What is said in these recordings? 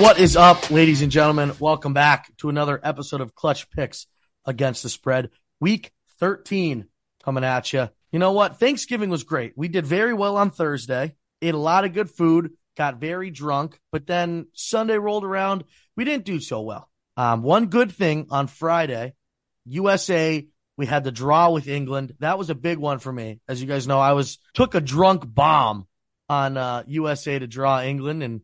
What is up, ladies and gentlemen? Welcome back to another episode of Clutch Picks Against the Spread. Week 13 coming at you. You know what? Thanksgiving was great. We did very well on Thursday, ate a lot of good food, got very drunk, but then Sunday rolled around. We didn't do so well. Um, one good thing on Friday, USA, we had the draw with England. That was a big one for me. As you guys know, I was took a drunk bomb on uh, USA to draw England and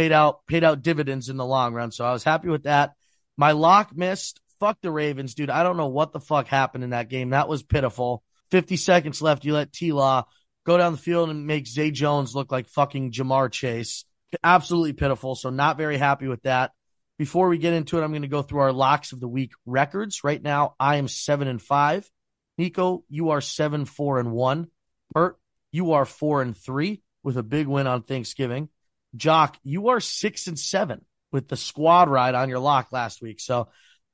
paid out paid out dividends in the long run. So I was happy with that. My lock missed. Fuck the Ravens, dude. I don't know what the fuck happened in that game. That was pitiful. 50 seconds left. You let T Law go down the field and make Zay Jones look like fucking Ja'Marr Chase. Absolutely pitiful. So not very happy with that. Before we get into it, I'm going to go through our locks of the week records. Right now, I am seven and five. Nico, you are seven, four, and one. Bert, you are four and three with a big win on Thanksgiving. Jock, you are six and seven with the squad ride on your lock last week. So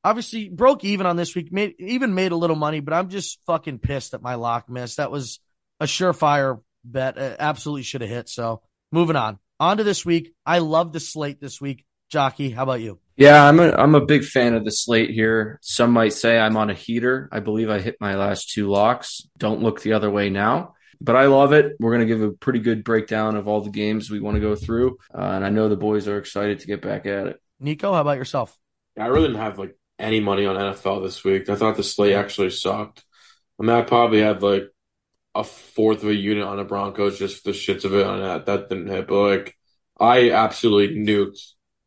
obviously broke even on this week, made even made a little money, but I'm just fucking pissed that my lock missed. That was a surefire bet. It absolutely should have hit. So moving on. On to this week. I love the slate this week. Jockey, how about you? Yeah, I'm a I'm a big fan of the slate here. Some might say I'm on a heater. I believe I hit my last two locks. Don't look the other way now but I love it. We're going to give a pretty good breakdown of all the games we want to go through. Uh, and I know the boys are excited to get back at it. Nico, how about yourself? I really didn't have like any money on NFL this week. I thought the slate actually sucked. I mean, I probably had like a fourth of a unit on the Broncos just for the shits of it on that. That didn't hit, but like I absolutely nuked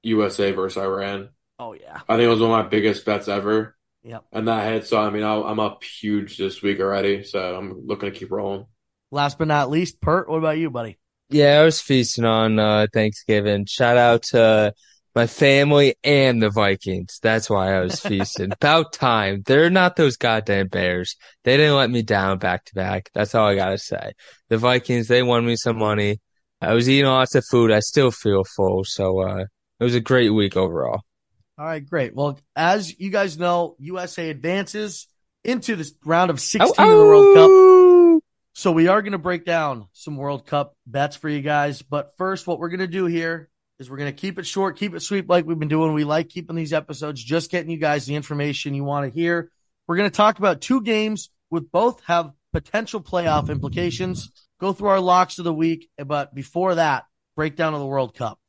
USA versus Iran. Oh yeah, I think it was one of my biggest bets ever. Yep. And that hit, so I mean, I'm up huge this week already. So I'm looking to keep rolling. Last but not least, Pert, what about you, buddy? Yeah, I was feasting on uh, Thanksgiving. Shout out to my family and the Vikings. That's why I was feasting. About time. They're not those goddamn Bears. They didn't let me down back to back. That's all I gotta say. The Vikings, they won me some money. I was eating lots of food. I still feel full. So, uh, it was a great week overall. All right, great. Well, as you guys know, USA advances into the round of 16 oh, of the World Cup. So we are going to break down some World Cup bets for you guys. But first, what we're going to do here is we're going to keep it short, keep it sweet like we've been doing. We like keeping these episodes, just getting you guys the information you want to hear. We're going to talk about two games with both have potential playoff implications. Go through our locks of the week. But before that, breakdown of the World Cup.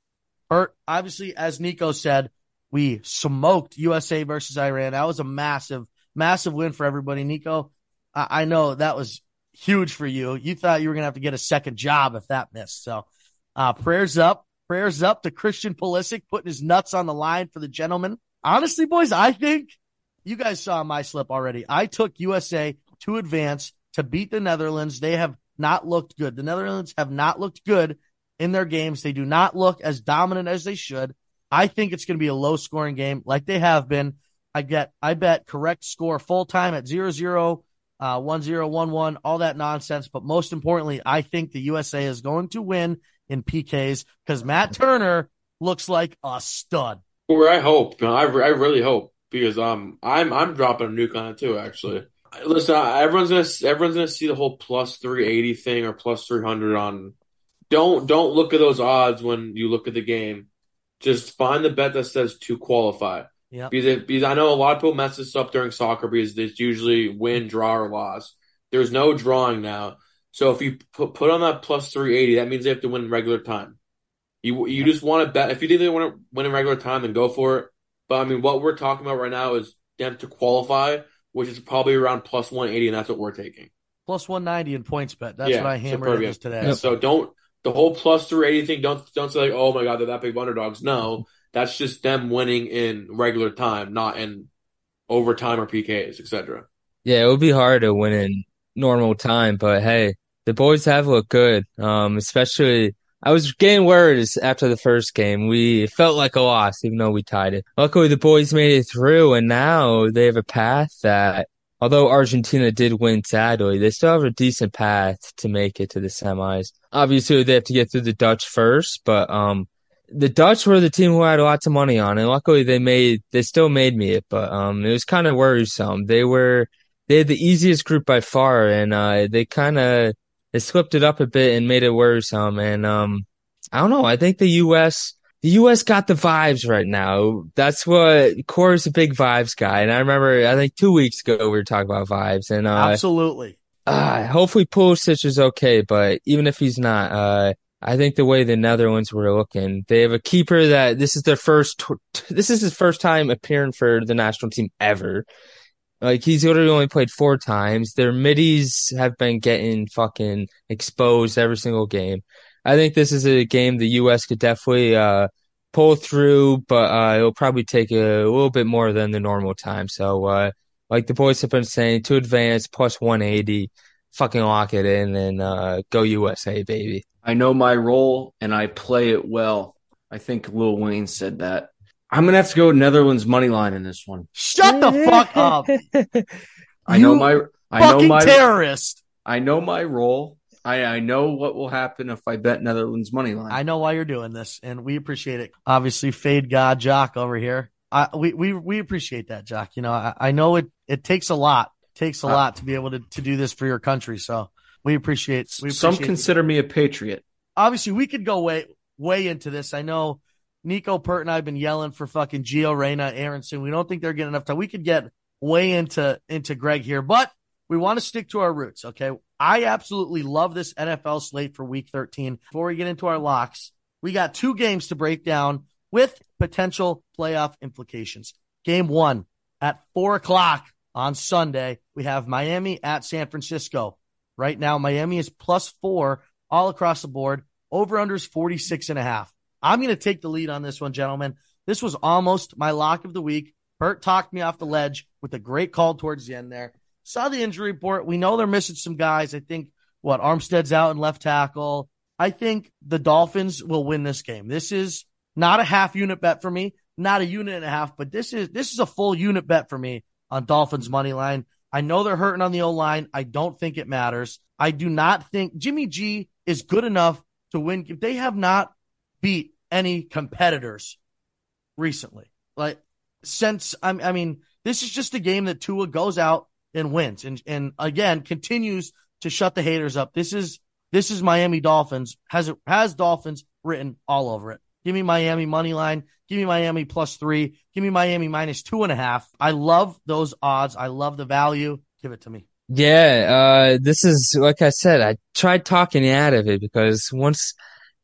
Bert, obviously, as Nico said, we smoked USA versus Iran. That was a massive, massive win for everybody. Nico, I, I know that was huge for you. You thought you were going to have to get a second job if that missed. So, uh, prayers up, prayers up to Christian Pulisic putting his nuts on the line for the gentleman. Honestly, boys, I think you guys saw my slip already. I took USA to advance to beat the Netherlands. They have not looked good. The Netherlands have not looked good in their games. They do not look as dominant as they should. I think it's going to be a low scoring game like they have been. I get, I bet correct score full time at zero zero uh, 1011, all that nonsense. But most importantly, I think the USA is going to win in PKs because Matt Turner looks like a stud. Well, I hope. I, I really hope because um I'm I'm dropping a nuke on it too. Actually, listen, everyone's gonna everyone's gonna see the whole plus three eighty thing or plus three hundred on. Don't don't look at those odds when you look at the game. Just find the bet that says to qualify. Yeah. Because, because I know a lot of people mess this up during soccer because it's usually win, draw, or loss. There's no drawing now. So if you put put on that plus three eighty, that means they have to win regular time. You you just want to bet if you think they want to win in regular time, then go for it. But I mean, what we're talking about right now is them to qualify, which is probably around plus one eighty, and that's what we're taking. Plus one ninety in points bet. That's yeah, what I hammered so today. Yep. So don't the whole plus three eighty thing. Don't don't say like, oh my god, they're that big underdogs. No, that's just them winning in regular time, not in overtime or PKs, etc. Yeah, it would be hard to win in normal time, but hey, the boys have looked good. Um, especially I was getting worried after the first game. We felt like a loss, even though we tied it. Luckily, the boys made it through, and now they have a path that, although Argentina did win sadly, they still have a decent path to make it to the semis. Obviously, they have to get through the Dutch first, but um, the Dutch were the team who had lots of money on, and luckily they made they still made me it, but um, it was kind of worrisome. They were they had the easiest group by far, and uh, they kind of they slipped it up a bit and made it worrisome. And um, I don't know. I think the U.S. the U.S. got the vibes right now. That's what Core's a big vibes guy, and I remember I think two weeks ago we were talking about vibes, and uh, Absolutely. uh, hopefully Pulisic is okay, but even if he's not, uh, I think the way the Netherlands were looking, they have a keeper that this is their first, this is his first time appearing for the national team ever. Like he's literally only played four times. Their middies have been getting fucking exposed every single game. I think this is a game the U.S. could definitely uh, pull through, but uh, it'll probably take a, little bit more than the normal time. So, uh, like the boys have been saying, to advance plus 180, fucking lock it in and uh, go USA, baby. I know my role and I play it well. I think Lil Wayne said that. I'm gonna have to go Netherlands money line in this one. Shut the fuck up. I know my I know my terrorist. I know my role. I, I know what will happen if I bet Netherlands money line. I know why you're doing this, and we appreciate it. Obviously, fade god Jock over here. I, we, we, we appreciate that, Jock. You know, I, I know it, it takes a lot, takes a Uh, lot to be able to, to do this for your country. So we appreciate, we Some appreciate consider me a patriot. obviously we could go way way into this. I know Nico Pert and I have been yelling for fucking Gio Reyna, Aaronson. We don't think they're getting enough time. We could get way into into Greg here, but we want to stick to our roots. Okay, I absolutely love this NFL slate for Week 13. Before we get into our locks, we got two games to break down with potential playoff implications. Game one at four o'clock on Sunday, we have Miami at San Francisco. Right now, Miami is plus four all across the board. Over under is 46 and a half. I'm going to take the lead on this one, gentlemen. This was almost my lock of the week. Bert talked me off the ledge with a great call towards the end there. Saw the injury report. We know they're missing some guys. I think what Armstead's out in left tackle. I think the Dolphins will win this game. This is not a half unit bet for me, not a unit and a half, but this is this is a full unit bet for me on Dolphins money line. I know they're hurting on the O line. I don't think it matters. I do not think Jimmy G is good enough to win. They have not beat any competitors recently. Like since I, I mean, this is just a game that Tua goes out and wins, and and again continues to shut the haters up. This is this is Miami Dolphins has has Dolphins written all over it. Give me Miami money line. Give me Miami plus three. Give me Miami minus two and a half. I love those odds. I love the value. Give it to me. Yeah, uh, this is like I said, I tried talking out of it because once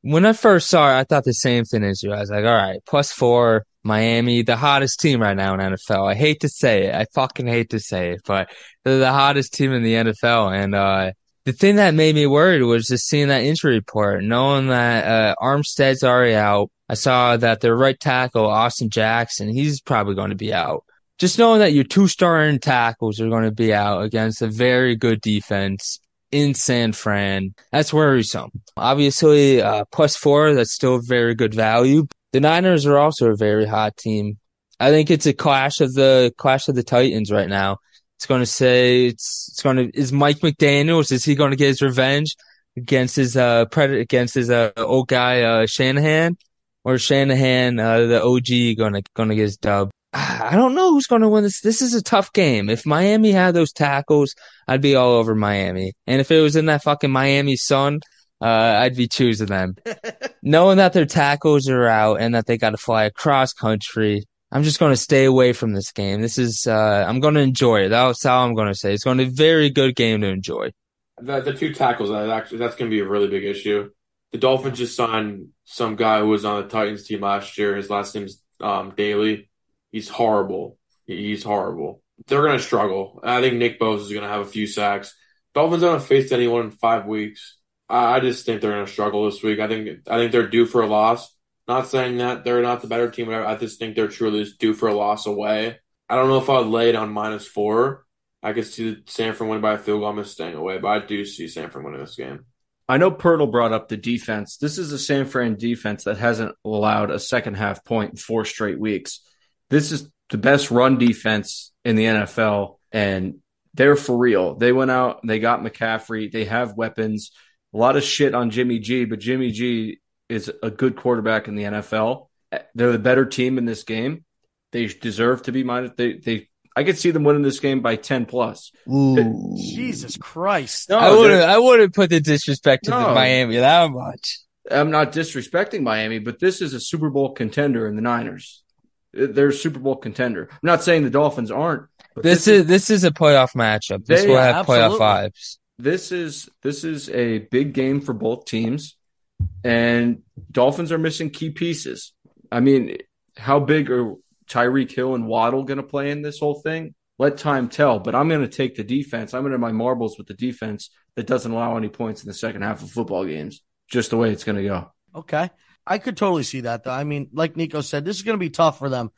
when I first saw it, I thought the same thing as you. I was like, all right, plus four, Miami, the hottest team right now in NFL. I hate to say it. I fucking hate to say it, but they're the hottest team in the NFL. And, uh, the thing that made me worried was just seeing that injury report, knowing that, uh, Armstead's already out. I saw that their right tackle, Austin Jackson, he's probably going to be out. Just knowing that your two starting tackles are going to be out against a very good defense in San Fran, that's worrisome. Obviously, uh, plus four, that's still very good value. The Niners are also a very hot team. I think it's a clash of the clash of the Titans right now. It's going to say it's it's going to is Mike McDaniel's is he going to get his revenge against his uh predator against his uh old guy uh Shanahan or Shanahan uh the OG going to going to get his dub. I don't know who's going to win this. This is a tough game. If Miami had those tackles, I'd be all over Miami. And if it was in that fucking Miami sun, uh, I'd be choosing them. Knowing that their tackles are out and that they got to fly across country, I'm just going to stay away from this game. This is, uh, I'm going to enjoy it. That's all I'm going to say. It's going to be a very good game to enjoy. The, the two tackles, that actually, that's going to be a really big issue. The Dolphins just signed some guy who was on the Titans team last year. His last name's um, Daley. He's horrible. He's horrible. They're going to struggle. I think Nick Bosa is going to have a few sacks. Dolphins haven't faced anyone in five weeks. I, I just think they're going to struggle this week. I think I think they're due for a loss. Not saying that they're not the better team. I just think they're truly just due for a loss away. I don't know if I would lay it on minus four. I could see San Fran winning by a field goal. I'm staying away, but I do see San Fran winning this game. I know Pirtle brought up the defense. This is a San Fran defense that hasn't allowed a second half point in four straight weeks. This is the best run defense in the NFL, and they're for real. They went out, they got McCaffrey, they have weapons. A lot of shit on Jimmy G, but Jimmy G is a good quarterback in the NFL. They're the better team in this game. They deserve to be minus. They, they, I could see them winning this game by ten plus. Jesus Christ. No, I wouldn't, I wouldn't put the disrespect to the Miami that much. I'm not disrespecting Miami, but this is a Super Bowl contender in the Niners. They're a Super Bowl contender. I'm not saying the Dolphins aren't. But This is this is a playoff matchup. This They- will Yeah, have playoff vibes. this is this is a big game for both teams, and Dolphins are missing key pieces. I mean, how big are Tyreek Hill and Waddle going to play in this whole thing? Let time tell. But I'm going to take the defense. I'm going to my marbles with the defense that doesn't allow any points in the second half of football games. Just the way it's going to go. Okay. I could totally see that though. I mean, like Nico said, this is going to be tough for them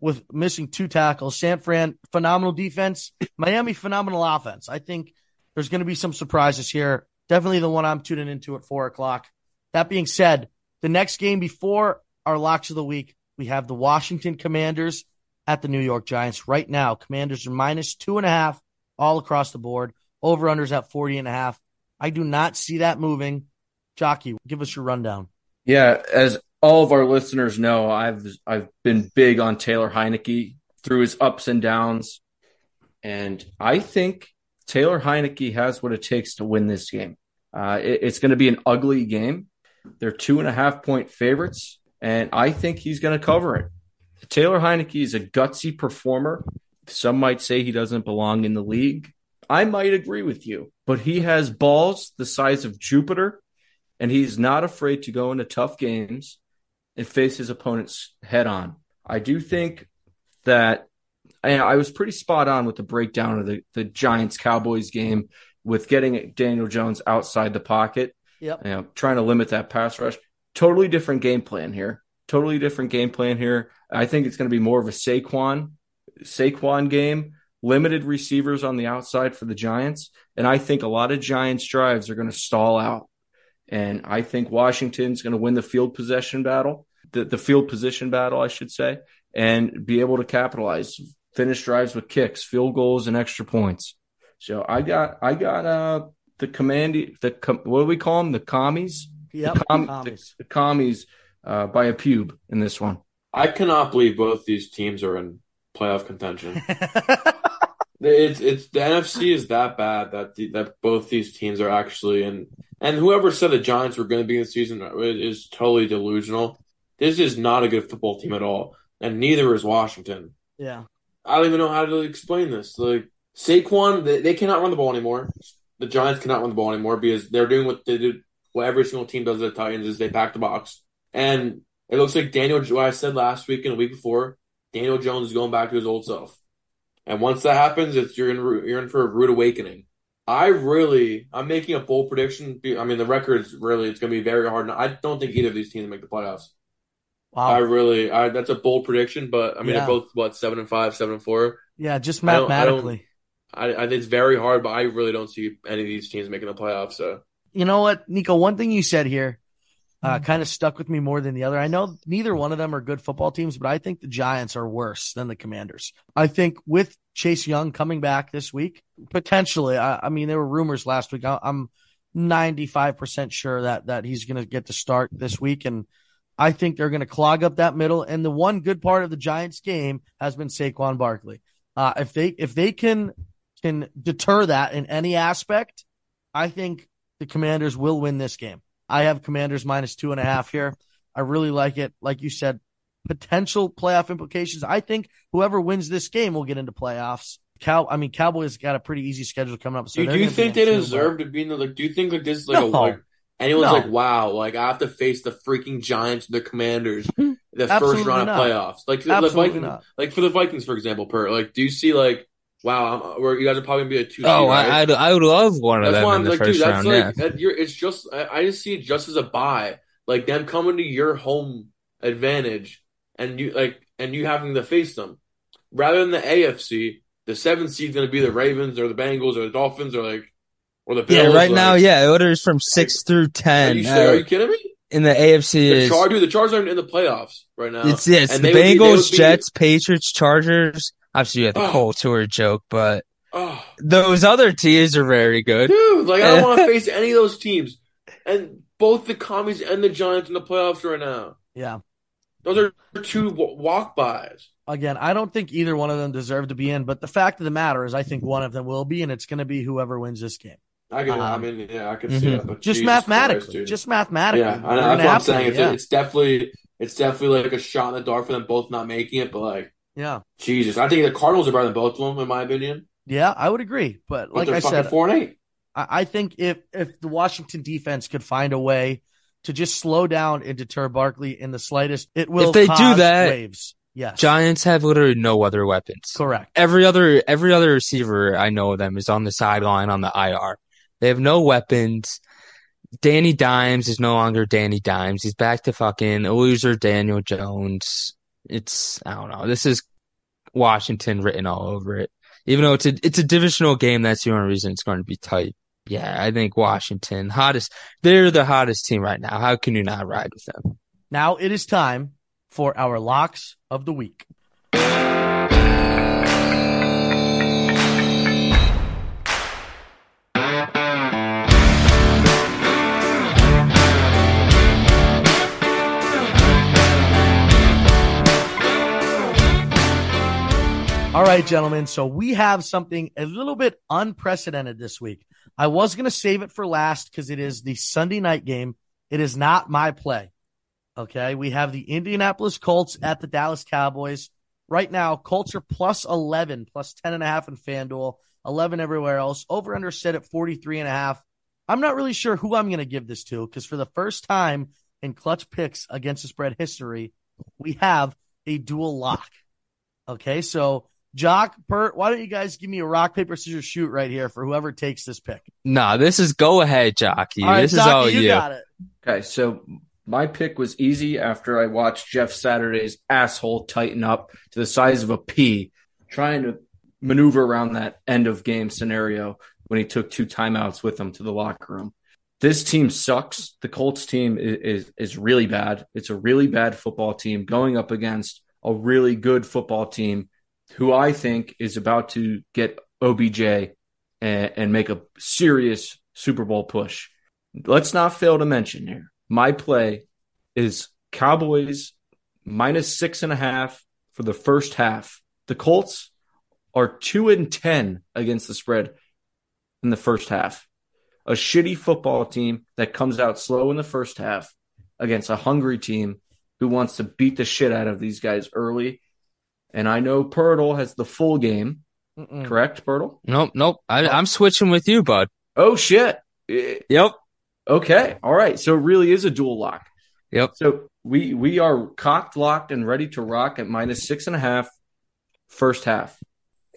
with missing two tackles. San Fran, phenomenal defense. Miami, phenomenal offense. I think there's going to be some surprises here. Definitely the one I'm tuning into at four o'clock. That being said, the next game before our locks of the week, we have the Washington Commanders at the New York Giants. Right now, Commanders are minus two and a half all across the board. Over unders at 40 and a half. I do not see that moving. Jockey, give us your rundown. Yeah, as all of our listeners know, I've I've been big on Taylor Heinicke through his ups and downs, and I think Taylor Heinicke has what it takes to win this game. Uh, it- it's going to be an ugly game. They're two and a half point favorites, and I think he's going to cover it. Taylor Heinicke is a gutsy performer. Some might say he doesn't belong in the league. I might agree with you, but he has balls the size of Jupiter and he's not afraid to go into tough games and face his opponents head on. I do think that I, was pretty spot on with the breakdown of the, the Giants Cowboys game with getting Daniel Jones outside the pocket, Yep. you know, trying to limit that pass rush. Totally different game plan here. Totally different game plan here. I think it's going to be more of a Saquon Saquon game, limited receivers on the outside for the Giants, and I think a lot of Giants drives are going to stall out. And I think Washington's going to win the field possession battle, the, the field position battle, I should say, and be able to capitalize, finish drives with kicks, field goals, and extra points. So I got, I got, uh, the commandy, the, com- what do we call them? The commies? Yep. The, com- Commies. the, the commies, uh, by a pube in this one. I cannot believe both these teams are in playoff contention. It's it's the NFC is that bad that the, that both these teams are actually in. And whoever said the Giants were going to be in the season is totally delusional. This is not a good football team at all, and neither is Washington. yeah. I don't even know how to explain this. Like Saquon, they, they cannot run the ball anymore. The Giants cannot run the ball anymore because they're doing what they did. What every single team does at the Titans is they pack the box, and it looks like Daniel. What I said last week and the week before, Daniel Jones is going back to his old self. And once that happens, it's you're in you're in for a rude awakening. I really, I'm making a bold prediction. I mean, the record's really it's going to be very hard. I don't think either of these teams make the playoffs. Wow. I really, I that's a bold prediction, but I mean, Yeah. they're both what seven and five, seven and four. Yeah, just I don't- I don't- mathematically. I, I it's very hard, but I really don't see any of these teams making the playoffs. So You know what, Nico? One thing you said here uh, Mm-hmm. kind of stuck with me more than the other. I know neither one of them are good football teams, but I think the Giants are worse than the Commanders. I think with Chase Young coming back this week, potentially. I, I mean, there were rumors last week. I, I'm 95% sure that that he's going to get to start this week, and I think they're going to clog up that middle. And the one good part of the Giants game has been Saquon Barkley. Uh, if they if they can can deter that in any aspect, I think the Commanders will win this game. I have Commanders minus two and a half here. I really like it. Like you said, potential playoff implications. I think whoever wins this game will get into playoffs. Cow, I mean, Cowboys got a pretty easy schedule coming up. So do, do you think they deserve to be in the like? Do you think like this is like No. a like anyone's No. like wow, like I have to face the freaking Giants, the Commanders, the first round not. of playoffs. Like the Vikings, like for the Vikings, for example, per like, do you see like wow, I'm, where you guys are probably gonna be a two? Oh, right? I, I'd, I would love one of them. That's why I'm the like, dude, that's round. like yeah. that, you're, it's just I, I just see it just as a buy, like them coming to your home advantage, and you like and you having to face them, rather than the AFC. The seventh seed's going to be the Ravens or the Bengals or the Dolphins or like or the Yeah, right like, now, yeah, orders from six through Are ten. you, Uh, are you kidding me? in the AFC The is Chargers, the Chargers aren't in the playoffs right now. it's yeah, it's And the would be- Bengals, be- Jets, Patriots, Chargers. Obviously, you had the Oh. Cole Tour joke, but oh, those other teams are very good. dude, like I don't want to face any of those teams, and both the commies and the Giants in the playoffs right now. Yeah. Those are two walk bys. Again, I don't think either one of them deserve to be in, but the fact of the matter is, I think one of them will be, and it's going to be whoever wins this game. I can. I Um, mean, yeah, I can mhm. see that. But just Jesus mathematically, Christ, dude. just mathematically. yeah, I They're know, gonna that's what I'm saying. It's, yeah. it's definitely, it's definitely like a shot in the dark for them both not making it. But like, yeah, Jesus, I think the Cardinals are better than both of them, in my opinion. yeah, I would agree. But But like I said, four and eight. I, I think if if the Washington defense could find a way to just slow down and deter Barkley in the slightest, it will. If they do that, waves. Yes, Giants have literally no other weapons. correct. Every other every other receiver I know of them is on the sideline on the IR. They have no weapons. Danny Dimes is no longer Danny Dimes. He's back to fucking loser Daniel Jones. It's I don't know. This is Washington written all over it. Even though it's a it's a divisional game, that's the only reason it's going to be tight. Yeah, I think Washington hottest. They're the hottest team right now. How can you not ride with them? Now it is time for our locks of the week. All right, gentlemen. So we have something a little bit unprecedented this week. I was going to save it for last because it is the Sunday night game. It is not my play. Okay. We have the Indianapolis Colts at the Dallas Cowboys. Right now, Colts are plus 11, plus 10 and a half in FanDuel, 11 everywhere else. Over under set at 43 and a half. I'm not really sure who I'm going to give this to because for the first time in clutch picks against the spread history, we have a dual lock. Okay. So, Jock, Bert, why don't you guys give me a rock, paper, scissors, shoot right here for whoever takes this pick? Nah, this is go ahead, Jockey. All right, this is all you you. got it. Okay, so my pick was easy after I watched Jeff Saturday's asshole tighten up to the size of a pea, trying to maneuver around that end of game scenario when he took two timeouts with him to the locker room. This team sucks. The Colts team is, is, is really bad. It's a really bad football team going up against a really good football team who I think is about to get OBJ and, and make a serious Super Bowl push. Let's not fail to mention here. My play is Cowboys minus six and a half for the first half. The Colts are two and 10 against the spread in the first half. A shitty football team that comes out slow in the first half against a hungry team who wants to beat the shit out of these guys early. And I know Pirtle has the full game, Mm-mm. correct, Pirtle? Nope, nope. I, I'm switching with you, bud. Oh shit. Yep. Okay. All right. So it really is a dual lock. Yep. So we we are cocked, locked, and ready to rock at minus six and a half first half.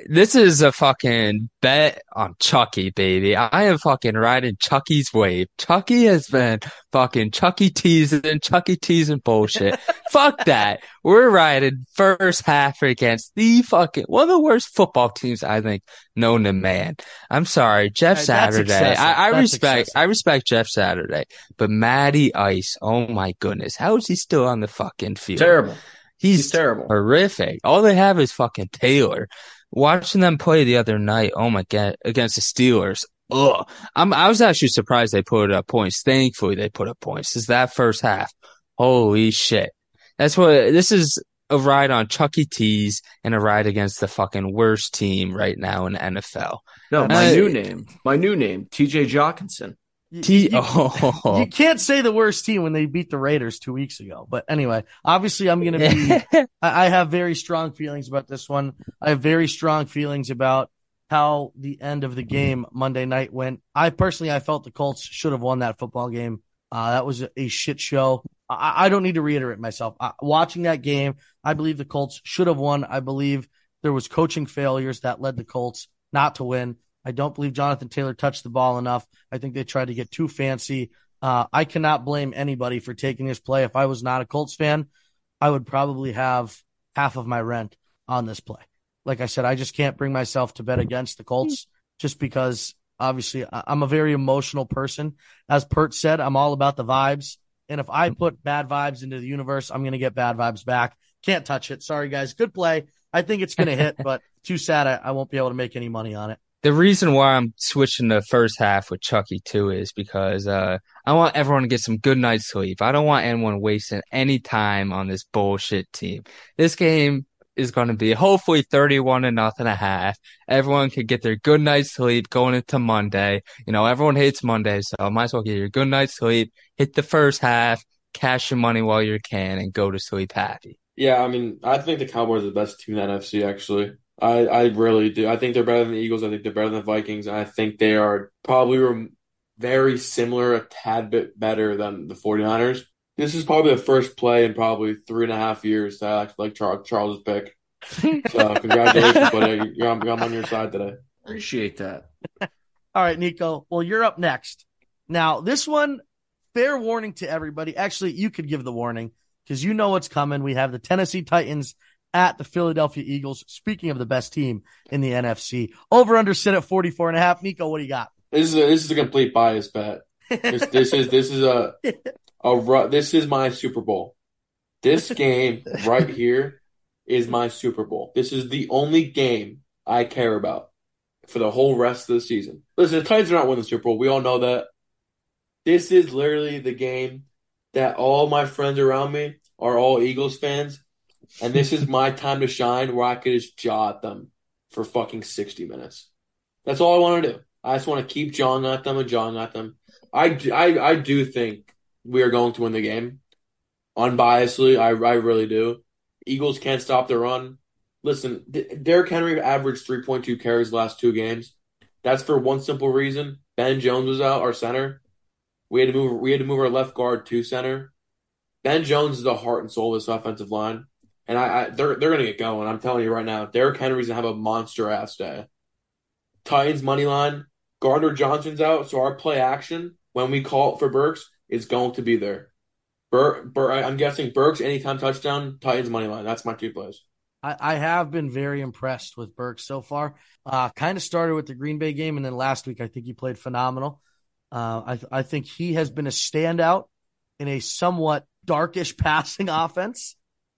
This is a fucking bet on Chucky, baby. I am fucking riding Chucky's wave. Chucky has been fucking Chucky teasing, and Chucky teasing bullshit. Fuck that. We're riding first half against the fucking one of the worst football teams I think known to man. I'm sorry, Jeff Hey, that's Saturday. I, I respect excessive. I respect Jeff Saturday, but Matty Ice, oh my goodness, how is he still on the fucking field? Terrible. He's, He's terrible. horrific. All they have is fucking Taylor. Watching them play the other night, oh my god, against the Steelers. Ugh. I'm, I was actually surprised they put up points. Thankfully, they put up points. Is that first half? Holy shit. That's what, this is a ride on Chucky T's and a ride against the fucking worst team right now in the NFL. No, my Uh, new name. My new name, TJ Jockinson. You- T, you- oh. You can't say the worst team when they beat the Raiders two weeks ago. But anyway, obviously, I'm going to be. I I have very strong feelings about this one. I have very strong feelings about how the end of the game Monday night went. I personally, I felt the Colts should have won that football game. Uh, that was a, a shit show. I, I don't need to reiterate myself. Uh, watching that game, I believe the Colts should have won. I believe there was coaching failures that led the Colts not to win. I don't believe Jonathan Taylor touched the ball enough. I think they tried to get too fancy. Uh, I cannot blame anybody for taking this play. If I was not a Colts fan, I would probably have half of my rent on this play. Like I said, I just can't bring myself to bet against the Colts just because obviously I'm a very emotional person. As Pert said, I'm all about the vibes. And if I put bad vibes into the universe, I'm going to get bad vibes back. Can't touch it. Sorry, guys. Good play. I think it's going to hit, but too sad I, I won't be able to make any money on it. The reason why I'm switching the first half with Chucky too is because uh, I want everyone to get some good night's sleep. I don't want anyone wasting any time on this bullshit team. This game, is going to be hopefully 31 to nothing and a half. Everyone could get their good night's sleep going into Monday. You know, everyone hates Monday, so might as well get your good night's sleep, hit the first half, cash your money while you can, and go to sleep happy. Yeah, I mean, I think the Cowboys are the best team in the NFC, actually. I, I really do. I think they're better than the Eagles. I think they're better than the Vikings. And I think they are probably very similar, a tad bit better than the 49ers. This is probably the first play in probably three and a half years that I actually like Charles, Charles' pick. So congratulations, buddy. You're on, I'm on your side today. Appreciate that. All right, Nico. Well, you're up next. Now, this one, fair warning to everybody. Actually, you could give the warning because you know what's coming. We have the Tennessee Titans at the Philadelphia Eagles. Speaking of the best team in the NFC, over under sit at 44 and a half. Nico, what do you got? This is a, this is a complete bias bet. This, this is this is a a this is my Super Bowl. This game right here is my Super Bowl. This is the only game I care about for the whole rest of the season. Listen, the Titans are not winning the Super Bowl. We all know that. This is literally the game that all my friends around me are all Eagles fans, and this is my time to shine where I could just jaw at them for fucking 60 minutes. That's all I want to do. I just want to keep jawing at them and jawing at them. I, I, I do think we are going to win the game. Unbiasedly, I, I really do. Eagles can't stop the run. Listen, Derrick Henry averaged 3.2 carries last two games. That's for one simple reason. Ben Jones was out, our center. We had to move. We had to move our left guard to center. Ben Jones is the heart and soul of this offensive line, and I, I they're they're gonna get going. I'm telling you right now, Derrick Henry's gonna have a monster ass day. Titans money line. Gardner Johnson's out, so our play action when we call for Burks is going to be there. Bur- Bur- I'm guessing Burks anytime touchdown, Titans money line. That's my two plays. I, have been very impressed with Burks so far. Uh, kind of started with the Green Bay game, and then last week I think he played phenomenal. Uh, I I think he has been a standout in a somewhat darkish passing offense.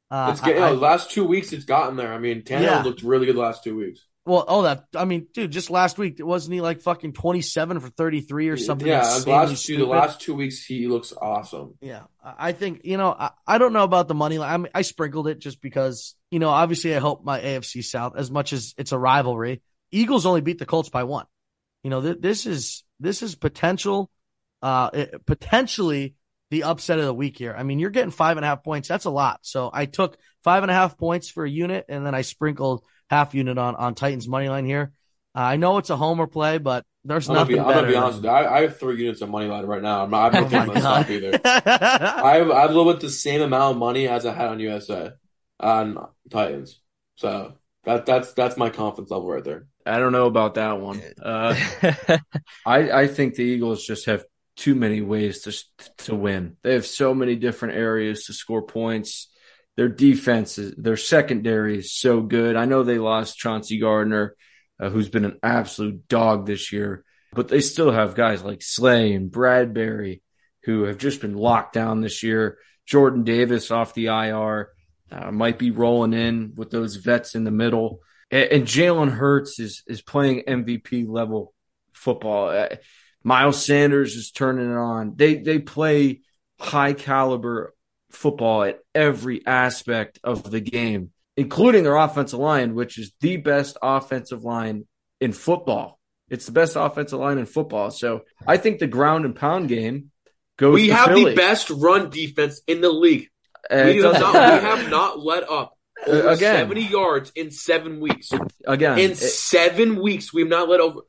Uh, it's getting, I, you know, last two weeks it's gotten there. I mean, Tannehill yeah. looked really good the last two weeks. Well, oh, that I mean, dude, just last week wasn't he like fucking twenty seven for thirty three or something? Yeah, last two, the last two weeks he looks awesome. Yeah, I think you know I, I don't know about the money line. I, mean, I sprinkled it just because you know obviously I hope my AFC South as much as it's a rivalry. Eagles only beat the Colts by one. You know th- this is this is potential, uh, it, potentially the upset of the week here. I mean, you're getting five and a half points. That's a lot. So I took five and a half points for a unit, and then I sprinkled half unit on on Titans money line here. Uh, I know it's a homer play, but there's I'm nothing. Be, I'm gonna be honest with you. I, I, have three units of money line right now. I'm not. I'm not oh stop either. I have, I have a little bit the same amount of money as I had on USA on Titans. So that that's that's my confidence level right there. I don't know about that one. Uh, I I think the Eagles just have too many ways to to win. They have so many different areas to score points. Their defense, is, their secondary is so good. I know they lost Chauncey Gardner, uh, who's been an absolute dog this year, but they still have guys like Slay and Bradberry who have just been locked down this year. Jordan Davis off the IR uh, might be rolling in with those vets in the middle, and, and Jalen Hurts is is playing MVP level football. Uh, Miles Sanders is turning it on. They they play high caliber football at every aspect of the game, including their offensive line, which is the best offensive line in football. It's the best offensive line in football. So I think the ground and pound game goes. We have Philly. the best run defense in the league. Uh, we, have not, we have not let up uh, over again, 70 yards in seven weeks. Again, in it, seven weeks, we've not let over.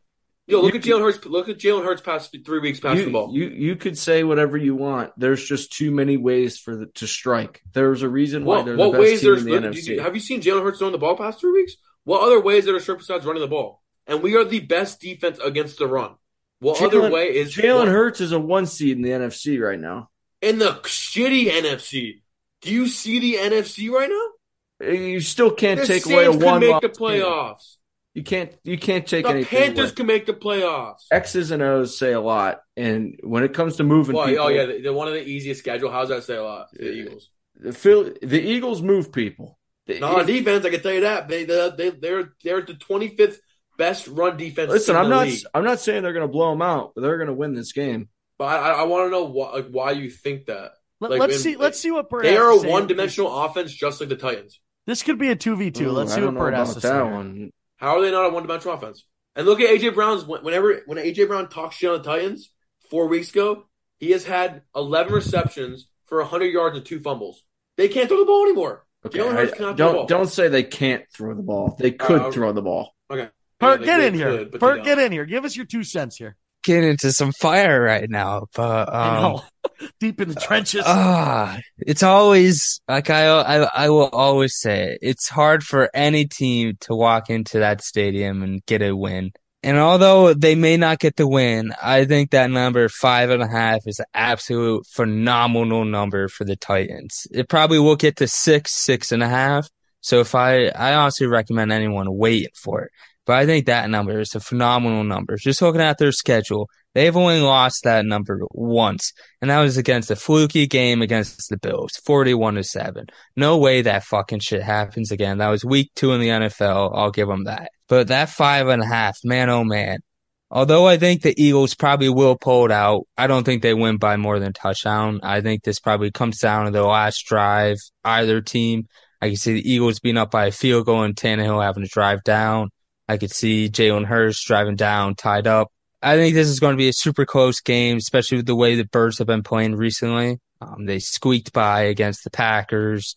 Yo, look you, at Jalen Hurts. Look at Jalen Hurts past three weeks past you, the ball. You you could say whatever you want. There's just too many ways for the, to strike. There's a reason why they're what the best ways team in the NFC. You, have you seen Jalen Hurts throwing the ball past three weeks? What other ways are there besides running the ball? And we are the best defense against the run. What Jalen, other way is Jalen Hurts is a one seed in the NFC right now. In the shitty NFC. Do you see the NFC right now? You still can't the take Saints away a one. Make the playoffs. You can't you can't take the anything. Panthers away. can make the playoffs. X's and O's say a lot, and when it comes to moving well, oh, people, oh yeah, they're one of the easiest schedule. How's that say a lot? The Eagles. The Phil, the Eagles move people. The, no, on defense, I can tell you that they they they they're they're the twenty fifth best run defense. Listen, I'm not league. I'm not saying they're going to blow them out, but they're going to win this game. But I, I want to know why like, why you think that. Let, us see. let's see what they are a one dimensional offense, just like the Titans. This could be a 2v2. Ooh, Let's I see don't what know Bert has to say. that here. one. How are they not a one dimensional offense? And look at AJ Brown's whenever when AJ Brown talks shit on the Titans four weeks ago, he has had 11 receptions for 100 yards and two fumbles. They can't throw the ball anymore. Okay, Jalen I- Hurts cannot throw the ball. don't don't say they can't throw the ball. They could Uh, throw the ball. Okay. Bert, Yeah, get in here. could, but they Bert, get in here. Give us your two cents here. Get into some fire right now, but um. Deep in the trenches. Ah, it's always like I, I I will always say it. It's hard for any team to walk into that stadium and get a win. And although they may not get the win, I think that number five and a half is an absolute phenomenal number for the Titans. It probably will get to six, six and a half. So if I, I honestly recommend anyone waiting for it. But I think that number is a phenomenal number. Just looking at their schedule, they've only lost that number once, and that was against a fluky game against the Bills, 41 to 7. No way that fucking shit happens again. That was week two in the NFL. I'll give them that. But that five and a half, man, oh man. Although I think the Eagles probably will pull it out, I don't think they win by more than touchdown. I think this probably comes down to the last drive, either team. I can see the Eagles being up by a field goal and Tannehill having to drive down. I could see Jalen Hurts driving down, tied up. I think this is going to be a super close game, especially with the way the Birds have been playing recently. Um, they squeaked by against the Packers.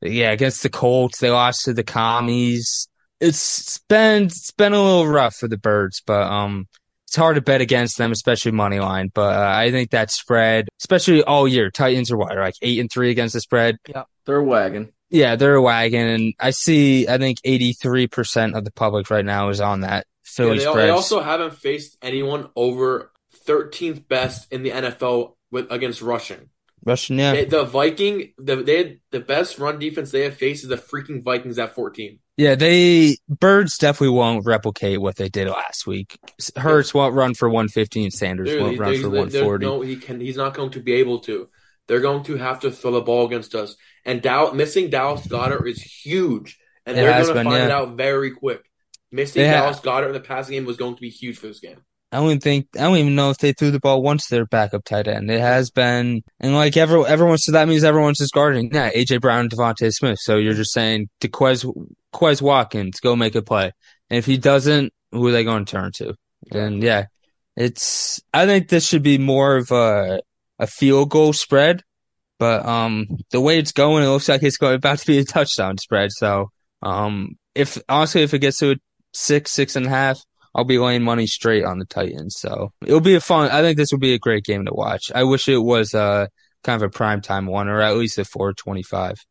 Yeah, against the Colts, they lost to the Commies. It's been it's been a little rough for the Birds, but um, it's hard to bet against them, especially money line. But uh, I think that spread, especially all year, Titans are what, like eight and three against the spread. Yeah, they're wagon. Yeah, they're a wagon, and I see. I think eighty three percent of the public right now is on that Yeah, Philly they, spread. they also haven't faced anyone over 13th best in the NFL with against rushing. Russian, yeah, They, the Viking, the they had, the best run defense they have faced is the freaking Vikings at 14. yeah. They birds definitely won't replicate what they did last week. Hurts won't run for one fifteen. Sanders won't run there's- for one forty. No, he can. He's not going to be able to. They're going to have to throw the ball against us. And Dow, missing Dallas Goedert is huge, and It they're going to find it yeah. out very quick. Missing Yeah. Dallas Goedert in the passing game was going to be huge for this game. I don't even think I don't even know if they threw the ball once to their backup tight end. It has been and like every everyone's so that means everyone's just guarding. Yeah, AJ Brown and DeVonta Smith. So you're just saying to Quez Quez Watkins, go make a play. And if he doesn't, who are they going to turn to? And yeah, it's I think this should be more of a a field goal spread. But um the way it's going, it looks like it's going about to be a touchdown spread. So um if honestly if it gets to a six, six and a half, I'll be laying money straight on the Titans. So it'll be a fun. I think this will be a great game to watch. I wish it was uh kind of a prime time one or at least a 425.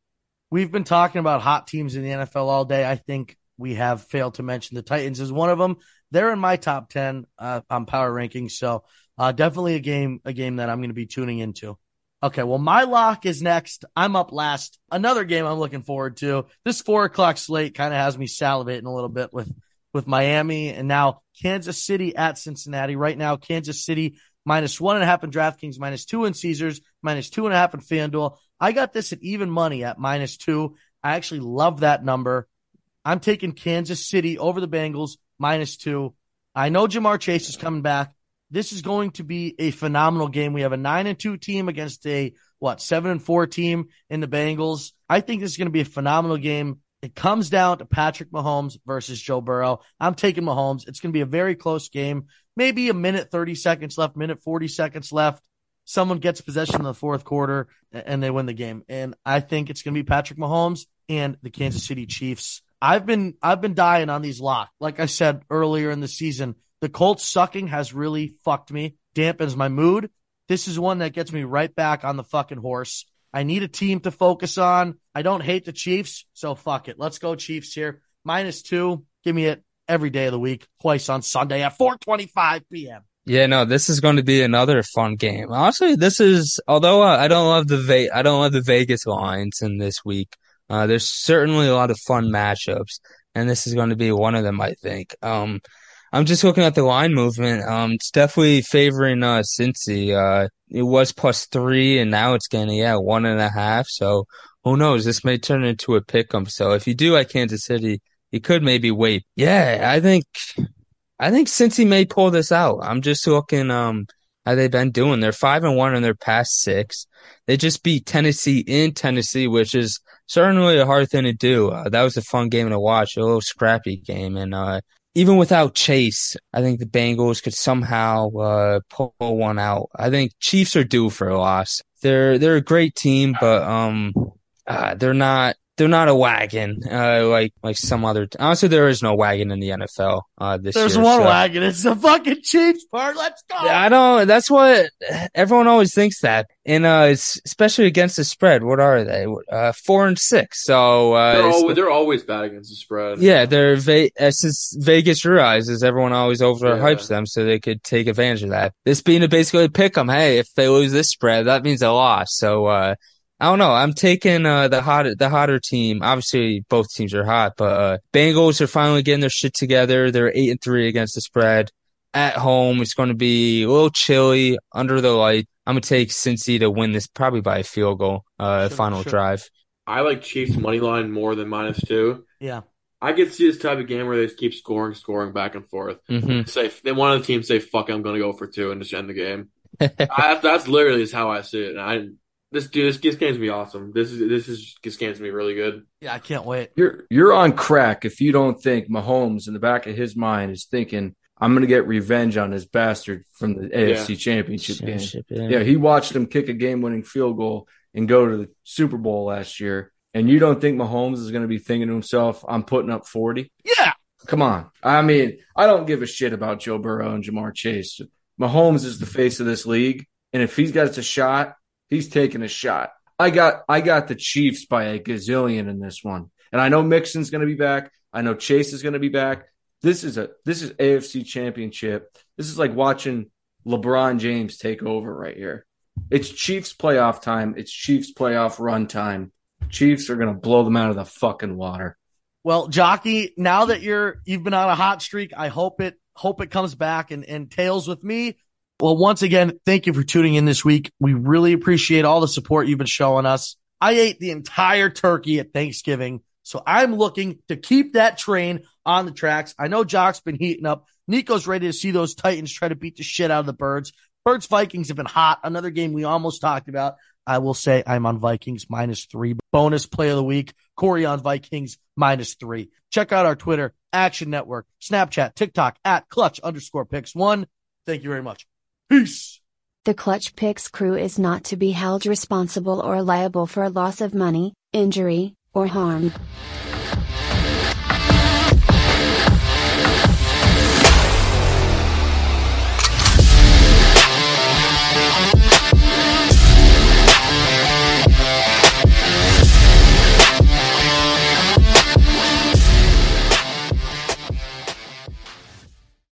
We've been talking about hot teams in the NFL all day. I think we have failed to mention the Titans as one of them. They're in my top 10 uh, on power rankings. So uh, definitely a game, a game that I'm going to be tuning into. Okay. Well, my lock is next. I'm up last. Another game I'm looking forward to. This four o'clock slate kind of has me salivating a little bit with, with Miami and now Kansas City at Cincinnati. Right now, Kansas City minus one and a half in DraftKings, minus two in Caesars, minus two and a half in FanDuel. I got this at even money at minus two. I actually love that number. I'm taking Kansas City over the Bengals minus two. I know Ja'Marr Chase is coming back. This is going to be a phenomenal game. We have a nine and two team against a what seven and four team in the Bengals. I think this is going to be a phenomenal game. It comes down to Patrick Mahomes versus Joe Burrow. I'm taking Mahomes. It's going to be a very close game. Maybe a minute 30 seconds left, minute 40 seconds left. Someone gets possession in the fourth quarter and they win the game. And I think it's going to be Patrick Mahomes and the Kansas City Chiefs. I've been I've been dying on these locks. Like I said earlier in the season, the Colts sucking has really fucked me, dampens my mood. This is one that gets me right back on the fucking horse. I need a team to focus on. I don't hate the Chiefs, so fuck it. Let's go Chiefs here. Minus two. Give me it every day of the week, twice on Sunday at 4:25 p.m. Yeah, no, this is going to be another fun game. Honestly, this is although uh, I don't love the Ve- I don't love the Vegas lines in this week. Uh, there's certainly a lot of fun matchups, and this is going to be one of them. I think. Um, I'm just looking at the line movement. Um, it's definitely favoring uh Cincy. Uh, it was plus three, and now it's getting yeah one and a half. So who knows? This may turn into a pick 'em. So if you do like Kansas City, you could maybe wait. Yeah, I think. I think Cincy may pull this out. I'm just looking. Um, how they've been doing. They're five and one in their past six. They just beat Tennessee in Tennessee, which is certainly a hard thing to do. Uh, that was a fun game to watch, a little scrappy game, and uh, even without Chase, I think the Bengals could somehow uh, pull one out. I think Chiefs are due for a loss. They're they're a great team, but um, uh, they're not they're not a wagon uh, like like some other. T- Honestly, there is no wagon in the NFL uh, this There's year. one so- wagon. It's the fucking Chiefs part. Let's go. I don't. That's what everyone always thinks that, and uh, it's especially against the spread. What are they? Uh, four and six. So uh, They're always, they're always bad against the spread. yeah, they're Ve- it's just Vegas realizes everyone always overhypes Yeah. them, so they could take advantage of that. This being a basically pick them. Hey, if they lose this spread, that means a loss. So uh, I don't know. I'm taking uh, the hotter the hotter team. Obviously, both teams are hot, but uh, Bengals are finally getting their shit together. They're eight and three against the spread at home. It's going to be a little chilly under the light. I'm gonna take Cincy to win this probably by a field goal. Uh, Sure, final sure. drive. I like Chiefs money line more than minus two. Yeah. I could see this type of game where they just keep scoring, scoring back and forth. hmm Say then one of the teams say, "Fuck, it, I'm going to go for two and just end the game." I, that's literally just how I see it. And I this dude, this, this game's gonna be awesome. This is this is this game's gonna be really good. Yeah, I can't wait. You're you're on crack if you don't think Mahomes in the back of his mind is thinking I'm going to get revenge on this bastard from the AFC Championship game. Yeah. Yeah, he watched him kick a game-winning field goal and go to the Super Bowl last year. And you don't think Mahomes is going to be thinking to himself, "I'm putting up 40"? Yeah. Come on. I mean, I don't give a shit about Joe Burrow and Ja'Marr Chase. Mahomes is the face of this league, and if he's got a shot, he's taking a shot. I got I got the Chiefs by a gazillion in this one. And I know Mixon's going to be back. I know Chase is going to be back. This is a this is AFC Championship. This is like watching LeBron James take over right here. It's Chiefs playoff time. It's Chiefs playoff run time. Chiefs are going to blow them out of the fucking water. Well, Jockey, now that you're you've been on a hot streak, I hope it hope it comes back and, and tails with me. Well, once again, thank you for tuning in this week. We really appreciate all the support you've been showing us. I ate the entire turkey at Thanksgiving, so I'm looking to keep that train on the tracks. I know Jock's been heating up. Nico's ready to see those Titans try to beat the shit out of the Birds. Birds Vikings have been hot. Another game we almost talked about. I will say I'm on Vikings minus three. Bonus play of the week. Corey on Vikings minus three. Check out our Twitter, Action Network, Snapchat, TikTok at clutch underscore picks one. Thank you very much. Peace. The Clutch Picks crew is not to be held responsible or liable for loss of money, injury, or harm.